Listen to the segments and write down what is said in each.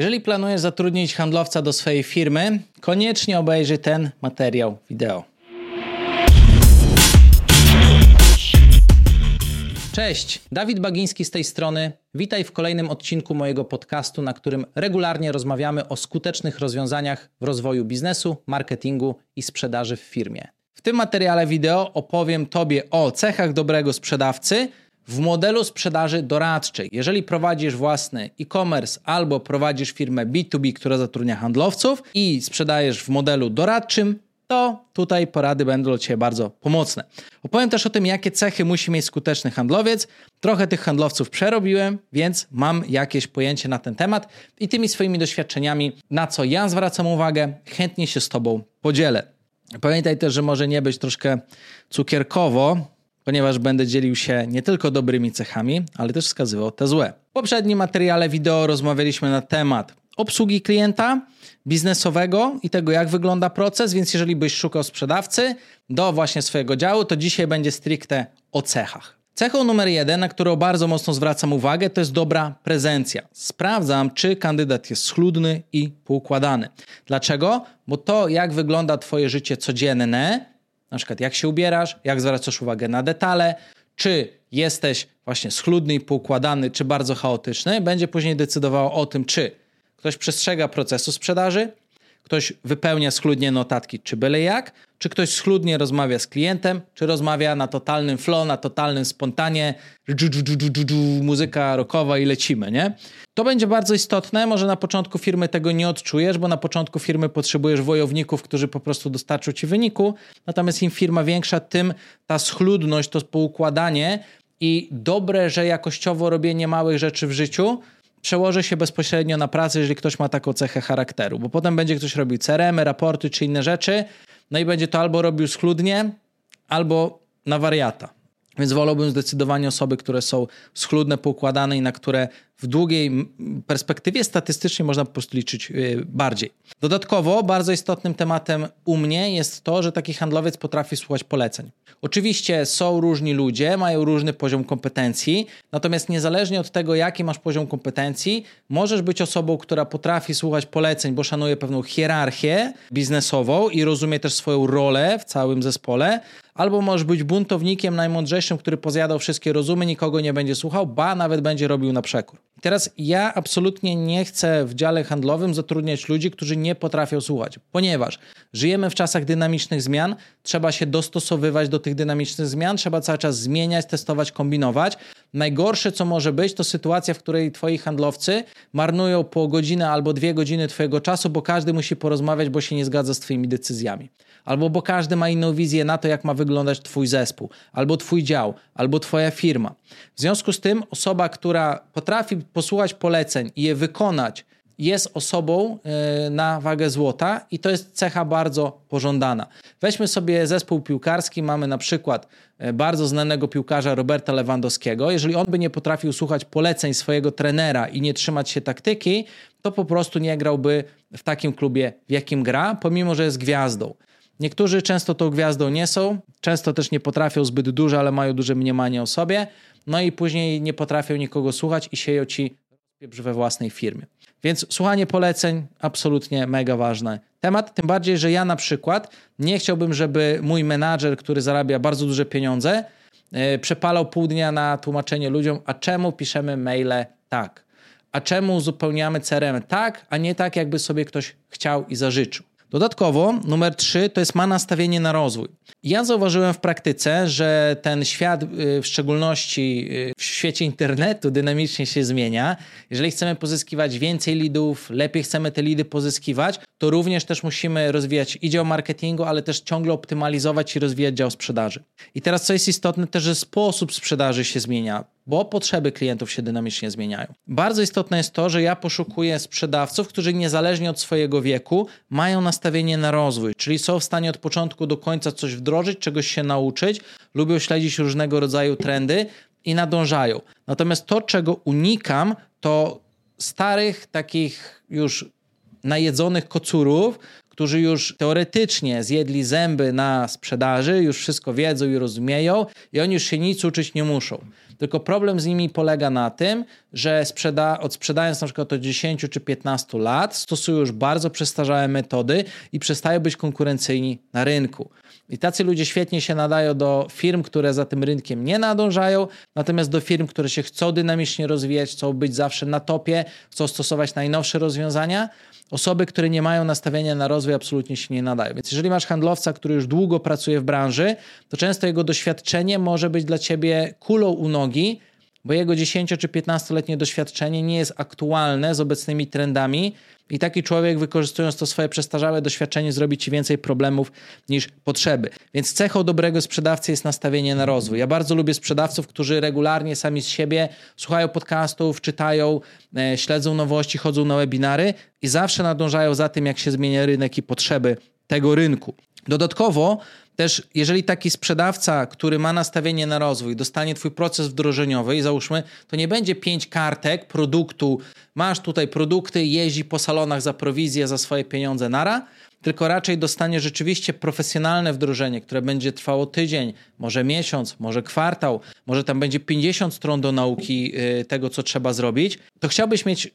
Jeżeli planujesz zatrudnić handlowca do swojej firmy, koniecznie obejrzyj ten materiał wideo. Cześć, Dawid Bagiński z tej strony. Witaj w kolejnym odcinku mojego podcastu, na którym regularnie rozmawiamy o skutecznych rozwiązaniach w rozwoju biznesu, marketingu i sprzedaży w firmie. W tym materiale wideo opowiem Tobie o cechach dobrego sprzedawcy w modelu sprzedaży doradczej. Jeżeli prowadzisz własny e-commerce albo prowadzisz firmę B2B, która zatrudnia handlowców i sprzedajesz w modelu doradczym, to tutaj porady będą dla Ciebie bardzo pomocne. Opowiem też o tym, jakie cechy musi mieć skuteczny handlowiec. Trochę tych handlowców przerobiłem, więc mam jakieś pojęcie na ten temat i tymi swoimi doświadczeniami, na co ja zwracam uwagę, chętnie się z Tobą podzielę. Pamiętaj też, że może nie być troszkę cukierkowo, ponieważ będę dzielił się nie tylko dobrymi cechami, ale też wskazywał te złe. W poprzednim materiale wideo rozmawialiśmy na temat obsługi klienta biznesowego i tego, jak wygląda proces, więc jeżeli byś szukał sprzedawcy do właśnie swojego działu, to dzisiaj będzie stricte o cechach. Cechą numer jeden, na którą bardzo mocno zwracam uwagę, to jest dobra prezencja. Sprawdzam, czy kandydat jest schludny i poukładany. Dlaczego? Bo to, jak wygląda Twoje życie codzienne, na przykład jak się ubierasz, jak zwracasz uwagę na detale, czy jesteś właśnie schludny i poukładany, czy bardzo chaotyczny, będzie później decydowało o tym, czy ktoś przestrzega procesu sprzedaży, ktoś wypełnia schludnie notatki, czy byle jak, czy ktoś schludnie rozmawia z klientem, czy rozmawia na totalnym flow, na totalnym spontanie, muzyka rockowa i lecimy, nie? To będzie bardzo istotne. Może na początku firmy tego nie odczujesz, bo na początku firmy potrzebujesz wojowników, którzy po prostu dostarczą ci wyniku. Natomiast im firma większa, tym ta schludność, to poukładanie i dobre, że jakościowo robienie małych rzeczy w życiu przełoży się bezpośrednio na pracę, jeżeli ktoś ma taką cechę charakteru, bo potem będzie ktoś robił CRM, raporty czy inne rzeczy, no i będzie to albo robił schludnie, albo na wariata. Więc wolałbym zdecydowanie osoby, które są schludne, poukładane i na które w długiej perspektywie statystycznie można po prostu liczyć y, bardziej. Dodatkowo bardzo istotnym tematem u mnie jest to, że taki handlowiec potrafi słuchać poleceń. Oczywiście są różni ludzie, mają różny poziom kompetencji, natomiast niezależnie od tego, jaki masz poziom kompetencji, możesz być osobą, która potrafi słuchać poleceń, bo szanuje pewną hierarchię biznesową i rozumie też swoją rolę w całym zespole, albo możesz być buntownikiem najmądrzejszym, który pozjadał wszystkie rozumy, nikogo nie będzie słuchał, ba nawet będzie robił na przekór. Teraz ja absolutnie nie chcę w dziale handlowym zatrudniać ludzi, którzy nie potrafią słuchać, ponieważ żyjemy w czasach dynamicznych zmian, trzeba się dostosowywać do tych dynamicznych zmian, trzeba cały czas zmieniać, testować, kombinować. Najgorsze, co może być, to sytuacja, w której twoi handlowcy marnują po godzinę albo dwie godziny twojego czasu, bo każdy musi porozmawiać, bo się nie zgadza z twoimi decyzjami. Albo bo każdy ma inną wizję na to, jak ma wyglądać twój zespół, albo twój dział, albo twoja firma. W związku z tym osoba, która potrafi posłuchać poleceń i je wykonać, jest osobą e, na wagę złota i to jest cecha bardzo pożądana. Weźmy sobie zespół piłkarski, mamy na przykład e, bardzo znanego piłkarza Roberta Lewandowskiego. Jeżeli on by nie potrafił słuchać poleceń swojego trenera i nie trzymać się taktyki, to po prostu nie grałby w takim klubie, w jakim gra, pomimo że jest gwiazdą. Niektórzy często tą gwiazdą nie są, często też nie potrafią zbyt dużo, ale mają duże mniemanie o sobie, no i później nie potrafią nikogo słuchać i sieją ci we własnej firmie. Więc słuchanie poleceń absolutnie mega ważny temat, tym bardziej, że ja na przykład nie chciałbym, żeby mój menadżer, który zarabia bardzo duże pieniądze, yy, przepalał pół dnia na tłumaczenie ludziom, a czemu piszemy maile tak, a czemu uzupełniamy CRM tak, a nie tak, jakby sobie ktoś chciał i zażyczył. Dodatkowo numer trzy to jest ma nastawienie na rozwój. Ja zauważyłem w praktyce, że ten świat, y, w szczególności y, w świecie internetu, dynamicznie się zmienia. Jeżeli chcemy pozyskiwać więcej lidów, lepiej chcemy te lidy pozyskiwać, to również też musimy rozwijać i dział marketingu, ale też ciągle optymalizować i rozwijać dział sprzedaży. I teraz co jest istotne, też, że sposób sprzedaży się zmienia bo potrzeby klientów się dynamicznie zmieniają. Bardzo istotne jest to, że ja poszukuję sprzedawców, którzy niezależnie od swojego wieku mają nastawienie na rozwój, czyli są w stanie od początku do końca coś wdrożyć, czegoś się nauczyć, lubią śledzić różnego rodzaju trendy i nadążają. Natomiast to, czego unikam, to starych, takich już najedzonych kocurów, którzy już teoretycznie zjedli zęby na sprzedaży, już wszystko wiedzą i rozumieją, i oni już się nic uczyć nie muszą. Tylko problem z nimi polega na tym, że sprzeda odsprzedając na przykład od 10 czy 15 lat, stosują już bardzo przestarzałe metody i przestają być konkurencyjni na rynku. I tacy ludzie świetnie się nadają do firm, które za tym rynkiem nie nadążają, natomiast do firm, które się chcą dynamicznie rozwijać, chcą być zawsze na topie, chcą stosować najnowsze rozwiązania. Osoby, które nie mają nastawienia na rozwój, absolutnie się nie nadają. Więc jeżeli masz handlowca, który już długo pracuje w branży, to często jego doświadczenie może być dla ciebie kulą u nogi, bo jego 10 czy 15-letnie doświadczenie nie jest aktualne z obecnymi trendami i taki człowiek, wykorzystując to swoje przestarzałe doświadczenie, zrobi ci więcej problemów niż potrzeby. Więc cechą dobrego sprzedawcy jest nastawienie na rozwój. Ja bardzo lubię sprzedawców, którzy regularnie sami z siebie słuchają podcastów, czytają, e, śledzą nowości, chodzą na webinary i zawsze nadążają za tym, jak się zmienia rynek i potrzeby tego rynku. Dodatkowo też jeżeli taki sprzedawca, który ma nastawienie na rozwój, dostanie twój proces wdrożeniowy i załóżmy, to nie będzie pięć kartek produktu, masz tutaj produkty, jeździ po salonach za prowizję, za swoje pieniądze nara, tylko raczej dostanie rzeczywiście profesjonalne wdrożenie, które będzie trwało tydzień, może miesiąc, może kwartał, może tam będzie 50 stron do nauki y, tego, co trzeba zrobić, to chciałbyś mieć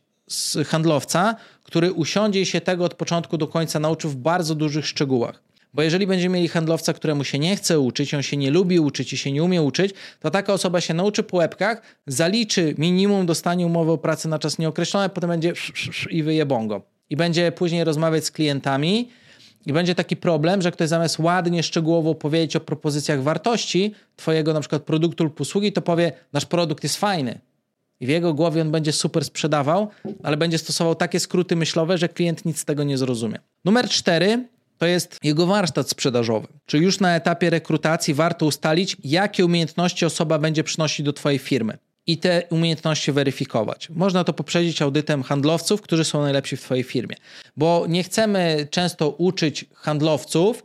handlowca, który usiądzie i się tego od początku do końca nauczy w bardzo dużych szczegółach. Bo jeżeli będziemy mieli handlowca, któremu się nie chce uczyć, on się nie lubi uczyć i się nie umie uczyć, to taka osoba się nauczy po łebkach, zaliczy minimum, dostanie umowę o pracę na czas nieokreślony, potem będzie i wyje bongo. I będzie później rozmawiać z klientami i będzie taki problem, że ktoś zamiast ładnie, szczegółowo powiedzieć o propozycjach wartości twojego na przykład produktu lub usługi, to powie, nasz produkt jest fajny. I w jego głowie on będzie super sprzedawał, ale będzie stosował takie skróty myślowe, że klient nic z tego nie zrozumie. Numer cztery to jest jego warsztat sprzedażowy. Czyli już na etapie rekrutacji warto ustalić, jakie umiejętności osoba będzie przynosić do Twojej firmy i te umiejętności weryfikować. Można to poprzedzić audytem handlowców, którzy są najlepsi w Twojej firmie, bo nie chcemy często uczyć handlowców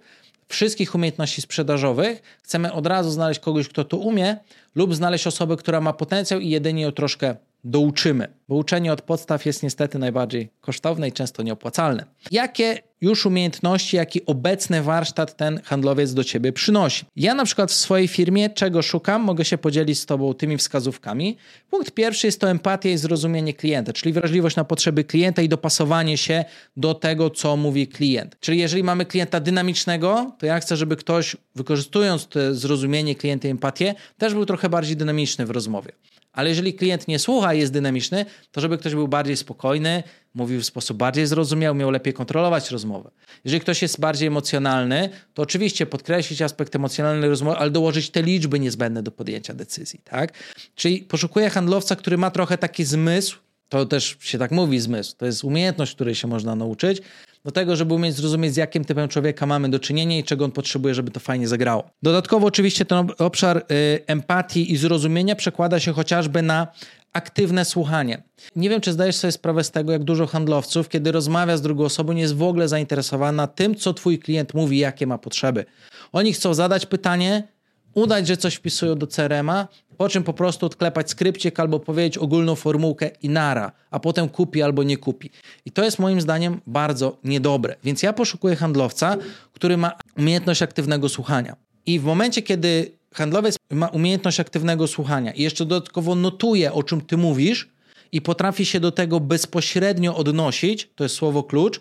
wszystkich umiejętności sprzedażowych. Chcemy od razu znaleźć kogoś, kto to umie, lub znaleźć osobę, która ma potencjał i jedynie ją troszkę douczymy, bo uczenie od podstaw jest niestety najbardziej kosztowne i często nieopłacalne. Jakie już umiejętności, jaki obecny warsztat ten handlowiec do ciebie przynosi? Ja na przykład w swojej firmie czego szukam, mogę się podzielić z tobą tymi wskazówkami. Punkt pierwszy jest to empatia i zrozumienie klienta, czyli wrażliwość na potrzeby klienta i dopasowanie się do tego, co mówi klient. Czyli jeżeli mamy klienta dynamicznego, to ja chcę, żeby ktoś wykorzystując zrozumienie klienta i empatię, też był trochę bardziej dynamiczny w rozmowie. Ale jeżeli klient nie słucha jest dynamiczny, to żeby ktoś był bardziej spokojny, mówił w sposób bardziej zrozumiały, miał lepiej kontrolować rozmowę. Jeżeli ktoś jest bardziej emocjonalny, to oczywiście podkreślić aspekt emocjonalny rozmowy, ale dołożyć te liczby niezbędne do podjęcia decyzji. Tak? Czyli poszukuję handlowca, który ma trochę taki zmysł, to też się tak mówi zmysł, to jest umiejętność, której się można nauczyć, do tego, żeby umieć zrozumieć, z jakim typem człowieka mamy do czynienia i czego on potrzebuje, żeby to fajnie zagrało. Dodatkowo, oczywiście, ten obszar y, empatii i zrozumienia przekłada się chociażby na aktywne słuchanie. Nie wiem, czy zdajesz sobie sprawę z tego, jak dużo handlowców, kiedy rozmawia z drugą osobą, nie jest w ogóle zainteresowana tym, co twój klient mówi, jakie ma potrzeby. Oni chcą zadać pytanie, udać, że coś wpisują do CRM-a, po czym po prostu odklepać skrypcik albo powiedzieć ogólną formułkę i nara, a potem kupi albo nie kupi. I to jest moim zdaniem bardzo niedobre. Więc ja poszukuję handlowca, który ma umiejętność aktywnego słuchania. I w momencie, kiedy handlowiec ma umiejętność aktywnego słuchania i jeszcze dodatkowo notuje, o czym ty mówisz i potrafi się do tego bezpośrednio odnosić, to jest słowo klucz,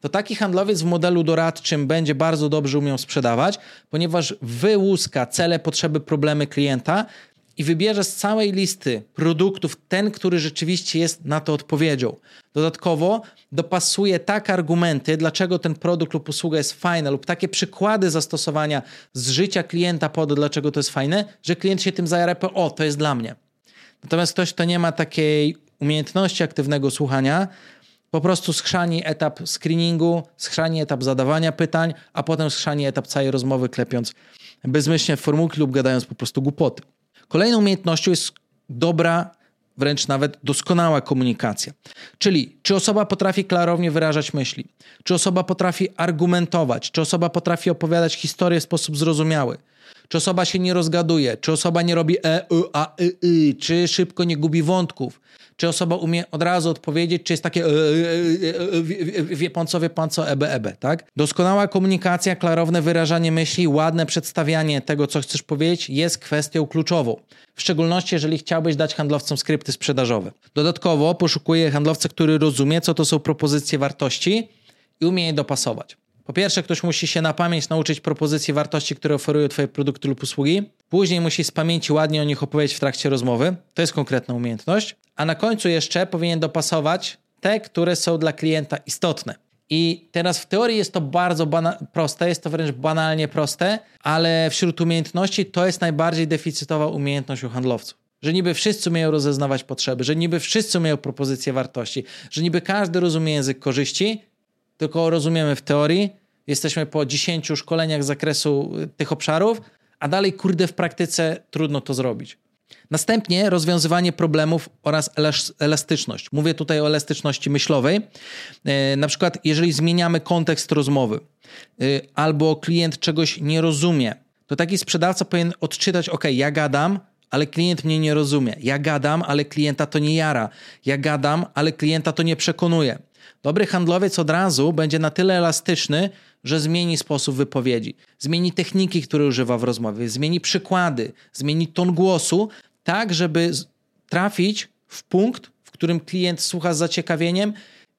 to taki handlowiec w modelu doradczym będzie bardzo dobrze umiał sprzedawać, ponieważ wyłuska cele, potrzeby, problemy klienta i wybierze z całej listy produktów ten, który rzeczywiście jest na to odpowiedzią. Dodatkowo dopasuje tak argumenty, dlaczego ten produkt lub usługa jest fajna, lub takie przykłady zastosowania z życia klienta pod, dlaczego to jest fajne, że klient się tym zajara, o, to jest dla mnie. Natomiast ktoś, kto nie ma takiej umiejętności aktywnego słuchania, po prostu schrzani etap screeningu, schrzani etap zadawania pytań, a potem schrzani etap całej rozmowy, klepiąc bezmyślnie formułki lub gadając po prostu głupoty. Kolejną umiejętnością jest dobra, wręcz nawet doskonała komunikacja. Czyli czy osoba potrafi klarownie wyrażać myśli, czy osoba potrafi argumentować, czy osoba potrafi opowiadać historię w sposób zrozumiały, czy osoba się nie rozgaduje, czy osoba nie robi e, y, a, y, y, czy szybko nie gubi wątków, czy osoba umie od razu odpowiedzieć, czy jest takie e, e, e, wie pan co, wie pan co, ebe, ebe, tak? Doskonała komunikacja, klarowne wyrażanie myśli, ładne przedstawianie tego, co chcesz powiedzieć jest kwestią kluczową. W szczególności, jeżeli chciałbyś dać handlowcom skrypty sprzedażowe. Dodatkowo poszukuję handlowca, który rozumie, co to są propozycje wartości i umie je dopasować. Po pierwsze, ktoś musi się na pamięć nauczyć propozycji wartości, które oferują Twoje produkty lub usługi. Później musi z pamięci ładnie o nich opowiedzieć w trakcie rozmowy. To jest konkretna umiejętność. A na końcu jeszcze powinien dopasować te, które są dla klienta istotne. I teraz w teorii jest to bardzo proste, jest to wręcz banalnie proste, ale wśród umiejętności to jest najbardziej deficytowa umiejętność u handlowców. Że niby wszyscy umieją rozeznawać potrzeby, że niby wszyscy umieją propozycje wartości, że niby każdy rozumie język korzyści, tylko rozumiemy w teorii, jesteśmy po 10 szkoleniach z zakresu y, tych obszarów, a dalej, kurde, w praktyce trudno to zrobić. Następnie rozwiązywanie problemów oraz elastyczność. Mówię tutaj o elastyczności myślowej. Y, na przykład, jeżeli zmieniamy kontekst rozmowy y, albo klient czegoś nie rozumie, to taki sprzedawca powinien odczytać: OK, ja gadam, ale klient mnie nie rozumie. Ja gadam, ale klienta to nie jara. Ja gadam, ale klienta to nie przekonuje. Dobry handlowiec od razu będzie na tyle elastyczny, że zmieni sposób wypowiedzi, zmieni techniki, które używa w rozmowie, zmieni przykłady, zmieni ton głosu, tak żeby trafić w punkt, w którym klient słucha z zaciekawieniem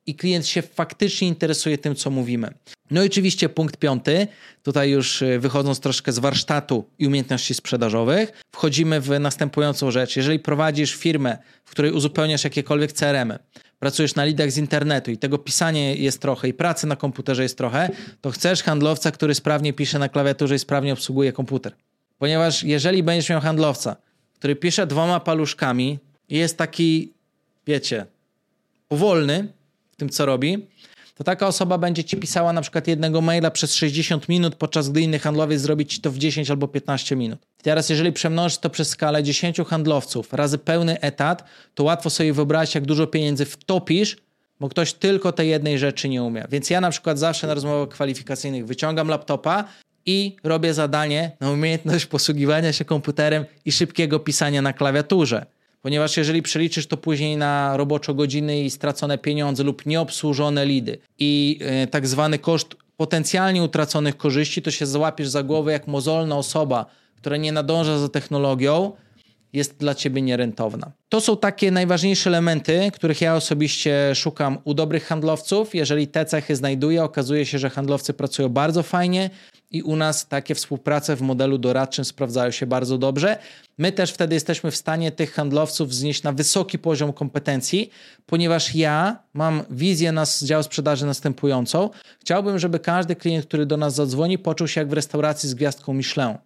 i klient się faktycznie interesuje tym, co mówimy. No i oczywiście punkt piąty, tutaj już y, wychodząc troszkę z warsztatu i umiejętności sprzedażowych, wchodzimy w następującą rzecz. Jeżeli prowadzisz firmę, w której uzupełniasz jakiekolwiek CRM, pracujesz na lidach z internetu i tego pisania jest trochę i pracy na komputerze jest trochę, to chcesz handlowca, który sprawnie pisze na klawiaturze i sprawnie obsługuje komputer. Ponieważ jeżeli będziesz miał handlowca, który pisze dwoma paluszkami i jest taki, wiecie, powolny w tym, co robi, to taka osoba będzie ci pisała na przykład jednego maila przez 60 minut, podczas gdy inny handlowiec zrobi ci to w 10 albo 15 minut. Teraz, jeżeli przemnożysz to przez skalę 10 handlowców razy pełny etat, to łatwo sobie wyobrazić, jak dużo pieniędzy wtopisz, bo ktoś tylko tej jednej rzeczy nie umie. Więc ja na przykład zawsze na rozmowach kwalifikacyjnych wyciągam laptopa i robię zadanie na umiejętność posługiwania się komputerem i szybkiego pisania na klawiaturze. Ponieważ jeżeli przeliczysz to później na roboczo godziny i stracone pieniądze lub nieobsłużone lidy i yy, tak zwany koszt potencjalnie utraconych korzyści, to się załapiesz za głowę jak mozolna osoba, która nie nadąża za technologią, jest dla ciebie nierentowna. To są takie najważniejsze elementy, których ja osobiście szukam u dobrych handlowców. Jeżeli te cechy znajduję, okazuje się, że handlowcy pracują bardzo fajnie i u nas takie współprace w modelu doradczym sprawdzają się bardzo dobrze. My też wtedy jesteśmy w stanie tych handlowców wznieść na wysoki poziom kompetencji, ponieważ ja mam wizję na dział sprzedaży następującą. Chciałbym, żeby każdy klient, który do nas zadzwoni, poczuł się jak w restauracji z gwiazdką Michelin,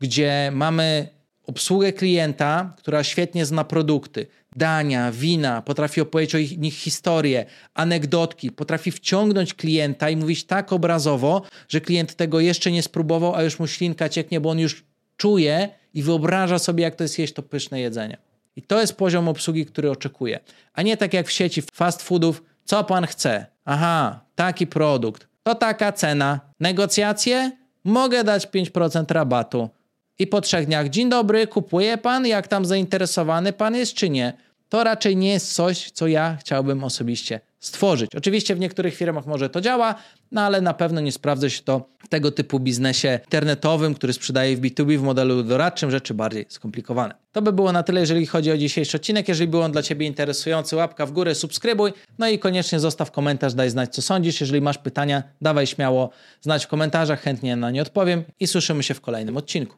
gdzie mamy obsługę klienta, która świetnie zna produkty, dania, wina, potrafi opowiedzieć o nich historię, anegdotki, potrafi wciągnąć klienta i mówić tak obrazowo, że klient tego jeszcze nie spróbował, a już mu ślinka cieknie, bo on już czuje i wyobraża sobie, jak to jest jeść to pyszne jedzenie. I to jest poziom obsługi, który oczekuję. A nie tak jak w sieci fast foodów, co pan chce? Aha, taki produkt, to taka cena. Negocjacje? Mogę dać 5% rabatu i po trzech dniach, dzień dobry, kupuje pan, jak tam zainteresowany pan jest, czy nie? To raczej nie jest coś, co ja chciałbym osobiście stworzyć. Oczywiście w niektórych firmach może to działa, no ale na pewno nie sprawdza się to w tego typu biznesie internetowym, który sprzedaje w B2B w modelu doradczym, rzeczy bardziej skomplikowane. To by było na tyle, jeżeli chodzi o dzisiejszy odcinek. Jeżeli był on dla Ciebie interesujący, łapka w górę, subskrybuj, no i koniecznie zostaw komentarz, daj znać, co sądzisz. Jeżeli masz pytania, dawaj śmiało znać w komentarzach, chętnie na nie odpowiem i słyszymy się w kolejnym odcinku.